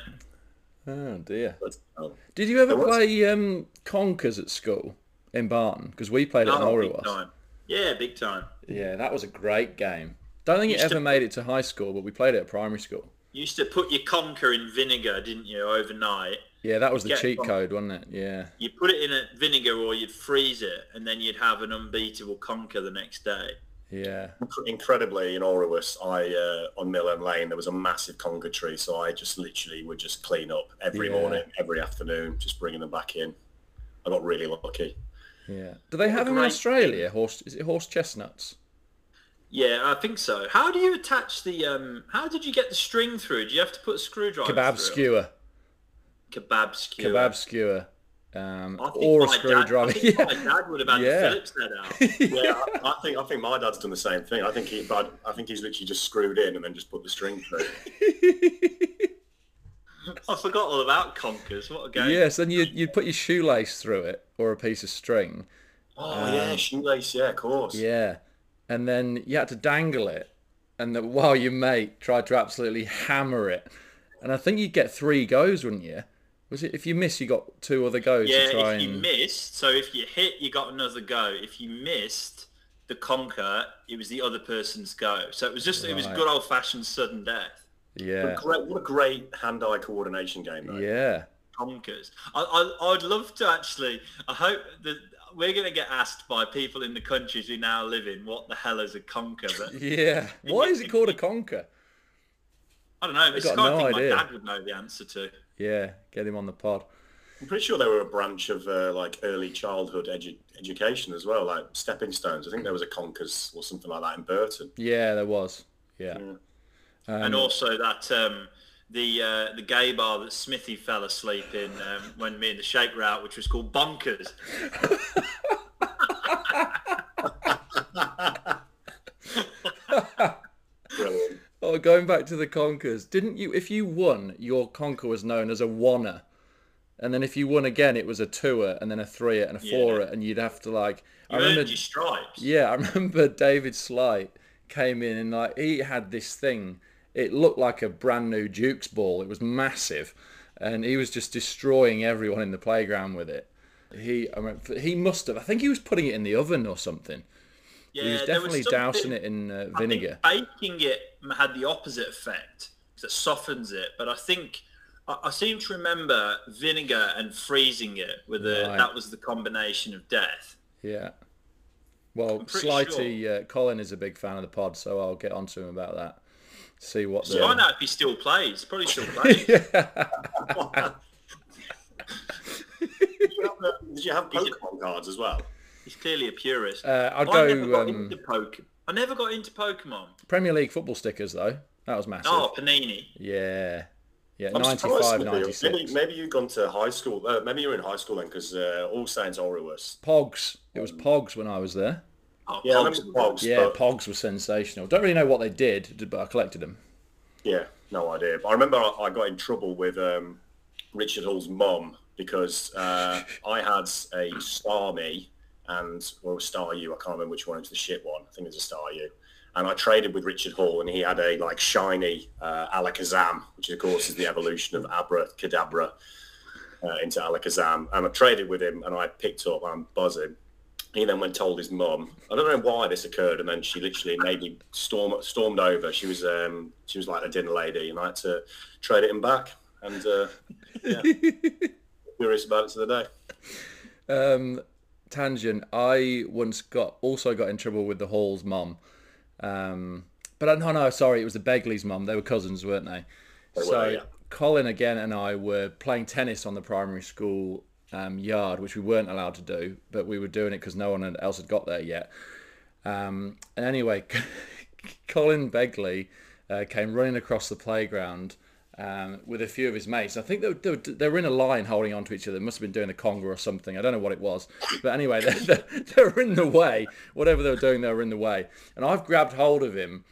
Oh dear. um, Did you ever play um, Conkers at school in Barton? Because we played it in Oh, time. Yeah, big time. Yeah, that was a great game. Don't think it Used to- ever made it to high school, but we played it at primary school. You used to put your conker in vinegar, didn't you, overnight? Yeah, that was the cheat code, wasn't it? Yeah. You put it in a vinegar or you'd freeze it, and then you'd have an unbeatable conker the next day. Yeah. Incredibly, in Alrewas, I uh, on Mill End Lane there was a massive conker tree, so I just literally would just clean up every Yeah. morning, every afternoon, just bringing them back in. I got really lucky. Yeah. Do they have them in Australia? Horse is it horse chestnuts? Yeah, I think so. How do you attach the? um How did you get the string through? Do you have to put a screwdriver? Kebab through skewer. Kebab skewer. Kebab skewer. Um, or a dad- screwdriver. I think yeah. my dad would have had Yeah. the Phillips head out. Yeah, I, I think I think my dad's done the same thing. I think he, but I think he's literally just screwed in and then just put the string through. I forgot all about conkers. What a game! Yes, then you you'd put your shoelace through it or a piece of string. Oh yeah, shoelace. Yeah, of course. Yeah. And then you had to dangle it. And that while your mate tried to absolutely hammer it. And I think you'd get three goes, wouldn't you? Was it if you miss you got two other goes Yeah, to try if you and missed, so if you hit, you got another go. If you missed the conker, it was the other person's go. So it was just it was good old fashioned sudden death. Yeah. Great, what a great hand-eye coordination game, though. Yeah. Conkers. I, I I'd love to actually. I hope that we're going to get asked by people in the countries we now live in what the hell is a conker. But Yeah. Why is it called a conker? I don't know. It's the got kind of no idea. my dad would know the answer to. Yeah, get him on the pod. I'm pretty sure they were a branch of uh, like early childhood edu- education as well, like stepping stones. I think there was a Conkers or something like that in Burton. Yeah, there was. Yeah. Yeah. and also that um, the uh, the gay bar that Smithy fell asleep in um, when me and the Shake were out, which was called Bonkers. Oh, going back to the conkers, didn't you? If you won, your Conker was known as a oneer, and then if you won again, it was a twoer, and then a threeer and a Yeah. fourer, and you'd have to like. You I remember. your stripes. Yeah, I remember David Slight came in and like he had this thing. It looked like a brand new Duke's ball. It was massive, and he was just destroying everyone in the playground with it. He, I mean, he must have. I think he was putting it in the oven or something. Yeah, he was definitely something- dousing it in uh, I think vinegar. baking it had the opposite effect because it softens it. But I think I, I seem to remember vinegar and freezing it with a Right. that was the combination of death. Yeah. Well, pretty Slighty, uh, Colin is a big fan of the pod, so I'll get on to him about that. See what the. Find out if he still plays. Probably still plays. Did you have, did you have Pokemon cards as well? He's clearly a purist. Uh, I'd I never go got um, into Poke. I never got into Pokemon. Premier League football stickers though. That was massive. Oh, Panini. Yeah. Yeah, I'm 95, 96. Maybe, maybe you've gone to high school. Uh, maybe you're in high school then, because uh, All Saints Alrewas. Pogs. It was Pogs when I was there. Oh, Yeah, Pogs. remember Pogs. Yeah, but, Pogs was sensational. Don't really know what they did, but I collected them. yeah, no idea. But I remember I, I got in trouble with um, Richard Hall's mum because uh, I had a Starmie and well, Staryu. I can't remember which one. It was the shit one. I think it was a Staryu. And I traded with Richard Hall, and he had a like shiny uh, Alakazam, which of course is the evolution of Abra Kadabra uh, into Alakazam. And I traded with him, and I picked up. I'm buzzing. He then went and told his mum. I don't know why this occurred, and then she literally made me storm stormed over. She was um, she was like a dinner lady, and I had to trade it him back. And uh, yeah, curious about it to the day. Um, tangent. I once got also got in trouble with the Hall's mum. Um, but I, no, no, sorry, it was the Begley's mum. They were cousins, weren't they? They were, so yeah. Colin again and I were playing tennis on the primary school um, yard, which we weren't allowed to do, but we were doing it because no one else had got there yet. Um, and anyway, Colin Begley uh, came running across the playground um, with a few of his mates. I think they were, they, were, in a line holding on to each other. They must have been doing a conga or something. I don't know what it was. But anyway, they, they, they were in the way. Whatever they were doing, they were in the way. And I've grabbed hold of him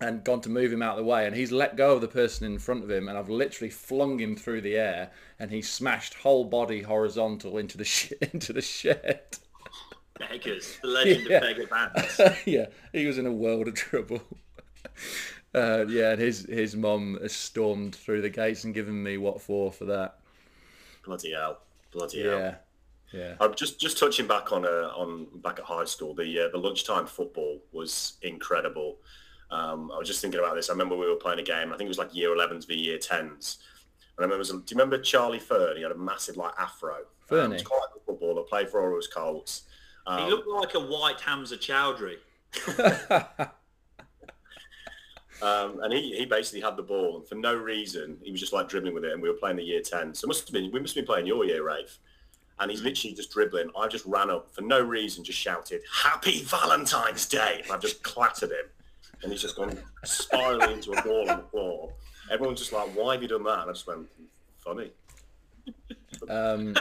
and gone to move him out of the way and he's let go of the person in front of him and I've literally flung him through the air and he smashed whole body horizontal into the sh- into the shed. Beggars. The legend Yeah. of beggar bands. yeah, he was in a world of trouble. Uh, yeah, and his his mum has stormed through the gates and given me what for for that. Bloody hell! Bloody hell! Yeah, yeah, I'm just just touching back on uh, on back at high school. The uh, the lunchtime football was incredible. Um, I was just thinking about this. I remember we were playing a game. I think it was like year 11s v year 10s. And I remember, do you remember Charlie Fern? He had a massive like afro. Fernie. Um, he was quite a good footballer. Played for Alrewas Colts. Um, he looked like a white Hamza Choudhury. Um, and he, he basically had the ball, and for no reason, he was just like dribbling with it. And we were playing the year ten, so must have been we must have been playing your year, Rafe. And he's literally just dribbling. I just ran up for no reason, just shouted "Happy Valentine's Day!" and I've just clattered him, and he's just gone spiraling into a ball on the floor. Everyone's just like, "Why have you done that?" And I just went, "Funny." Um,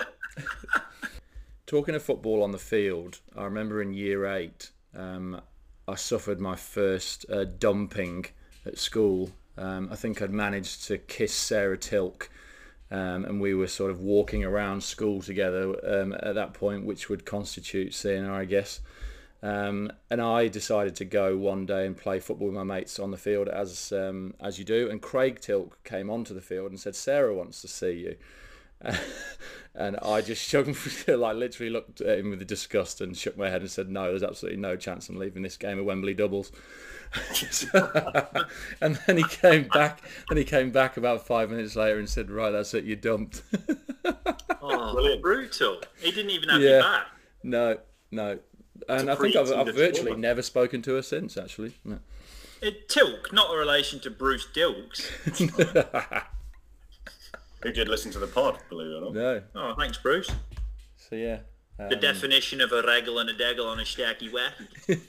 talking of football on the field, I remember in year eight, um, I suffered my first uh, dumping at school. Um, I think I'd managed to kiss Sarah Tilk, um, and we were sort of walking around school together um, at that point, which would constitute seeing her, I guess. Um, and I decided to go one day and play football with my mates on the field, as um, as you do. And Craig Tilk came onto the field and said, "Sarah wants to see you." and I just shook, like literally looked at him with disgust and shook my head and said, "No, there's absolutely no chance I'm leaving this game of Wembley doubles." and then he came back. Then he came back about five minutes later and said, "Right, that's it. You're dumped." Oh, Brilliant. brutal. He didn't even have Yeah. your back. no, no. And I think I've, I've virtually trauma. never spoken to her since. Actually, no. Uh, Tilk, not a relation to Bruce Dilks. Who did listen to the pod? Believe it or not. no. Oh, thanks, Bruce. So yeah. The um, definition of a regal and a deggle on a stacky wacky.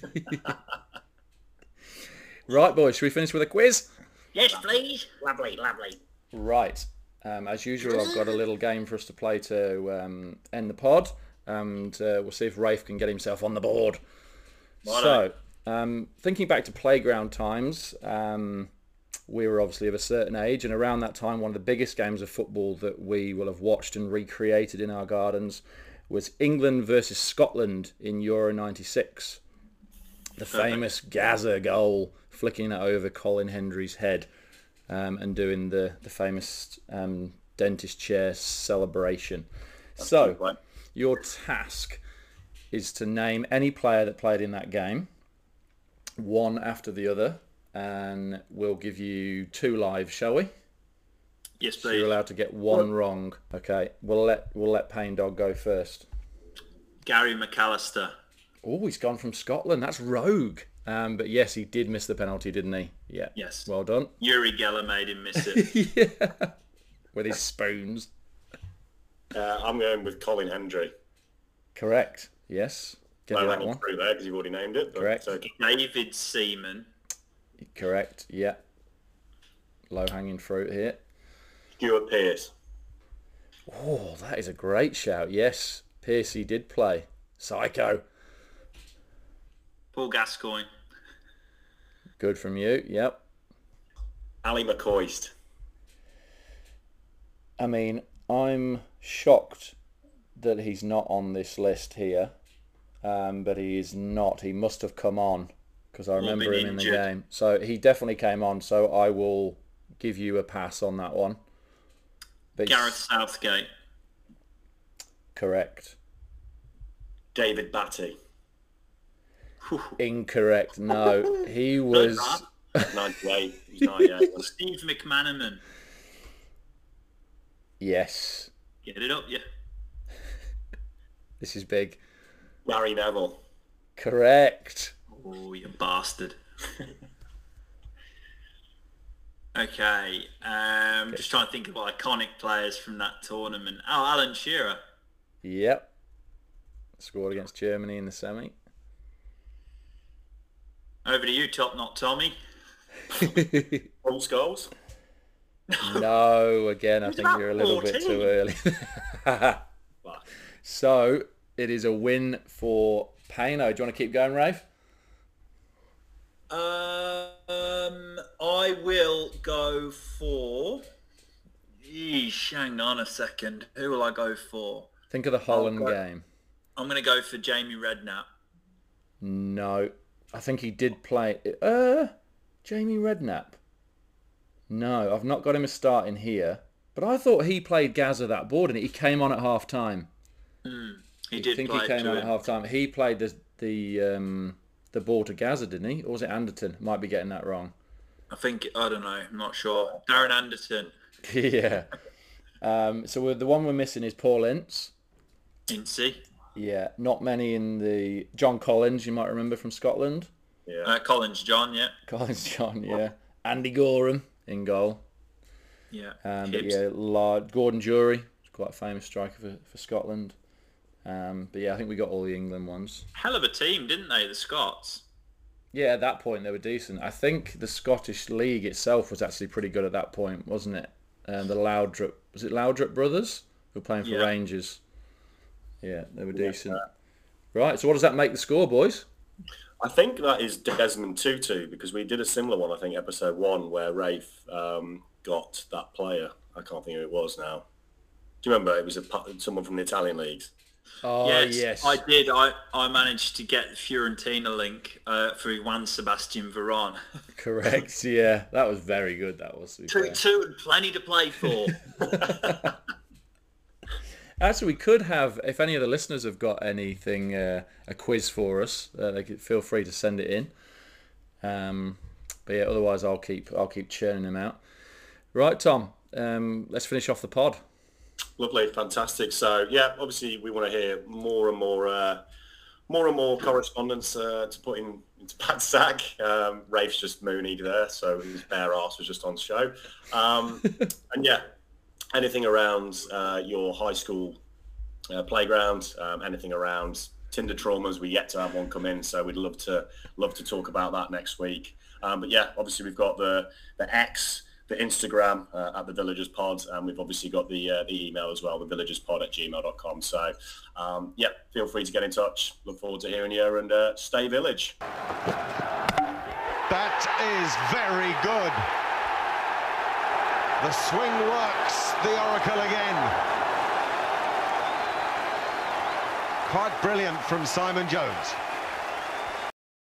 Right, boys. Should we finish with a quiz? Yes, please. Lovely, lovely. Right. Um, as usual, I've got a little game for us to play to um, end the pod, and uh, we'll see if Rafe can get himself on the board. So, um, thinking back to playground times, um, we were obviously of a certain age, and around that time, one of the biggest games of football that we will have watched and recreated in our gardens was England versus Scotland in Euro '96. The famous Gaza goal, flicking it over Colin Hendry's head um, and doing the, the famous um, dentist chair celebration. So, your task is to name any player that played in that game, one after the other, and we'll give you two lives, shall we? Yes, So please. you're allowed to get one wrong. Okay, we'll let we'll let Payne Dog go first. Gary McAllister. Oh, he's gone from Scotland. That's rogue. Um, but yes, he did miss the penalty, didn't he? Yeah. Yes. Well done. Uri Geller made him miss it. yeah. With his spoons. Uh, I'm going with Colin Hendry. Correct. Yes. Give you No that one. through there because you've already named it. But, Correct. uh, David Seaman. Correct. Yeah. Low hanging fruit here. Stuart Pearce. Oh, that is a great shout. Yes, Piercy did play. Psycho. Paul Gascoigne. Good from you. Yep. Ally McCoist. I mean, I'm shocked that he's not on this list here, um, but he is not. He must have come on because I remember him in the injured. game. So he definitely came on. So I will give you a pass on that one. But Gareth Southgate. correct. David Batty. Incorrect. No, he was. 98. He's 98. Steve McManaman. Yes, Get it up, yeah. this is big. Gary Neville. Correct. Oh, bastard. okay, um, just trying to think of iconic players from that tournament. Oh, Alan Shearer. Yep. Scored against Germany in the semi. Over to you, Top Not Tommy. Paul Scholes. no, again, I think you're a little bit too early. so it is a win for Payno. Do you want to keep going, Rafe? Um, I will go for. Yeesh, hang on a second. Who will I go for? Think of the Holland go- game. I'm going to go for Jamie Redknapp. No, I think he did play. Uh, Jamie Redknapp. No, I've not got him a start in here. But I thought he played Gaza that board and he came on at half time. He did. I think he came on at half time. He played the the um, the ball to Gaza, didn't he? Or was it Anderton? Might be getting that wrong. I think I don't know. I'm not sure. Darren Anderton. yeah. Um, so we're, the one we're missing is Paul Ince. Incy. Yeah, not many in the John Collins. You might remember from Scotland. Yeah. Uh, Collins John. Yeah. Collins John, yeah. Andy Goram in goal. Yeah. Um, yeah, large, Gordon Durie, quite a famous striker for, for Scotland. Um, but yeah, I think we got all the England ones. Hell of a team, didn't they? The Scots. Yeah, at that point they were decent. I think the Scottish league itself was actually pretty good at that point, wasn't it? Um, the Laudrup was it Laudrup brothers who were playing for Yeah. Rangers. Yeah, they were decent. Right, so what does that make the score, boys? I think that is Desmond Tutu because we did a similar one. I think episode one where Rafe um, got that player. I can't think who it was now. Do you remember? It was a, someone from the Italian leagues. Oh yes, I did. I, I managed to get the Fiorentina link uh, through Juan Sebastian Veron. correct. Yeah, that was very good. That was. two, fair. two, and plenty to play for. Actually, we could have, if any of the listeners have got anything, uh, a quiz for us, uh, they could feel free to send it in. Um, but yeah, otherwise, I'll keep I'll keep churning them out. Right, Tom. Um, let's finish off the pod. Lovely, fantastic. So yeah, obviously we want to hear more and more, uh, more and more correspondence uh, to put in into Pat Sack. Um, Rafe's just moonied there, so his bare ass was just on show. Um, and yeah, anything around uh, your high school uh, playground, um, anything around Tinder traumas. We yet to have one come in, so we'd love to love to talk about that next week. Um, but yeah, obviously we've got the the X, the Instagram uh, at the Villagers Pod, and we've obviously got the uh, the email as well, the villagerspod at gmail.com. So um, yeah, feel free to get in touch. Look forward to hearing you and uh, stay village. That is very good. The swing works, the Oracle again. Quite brilliant from Simon Jones.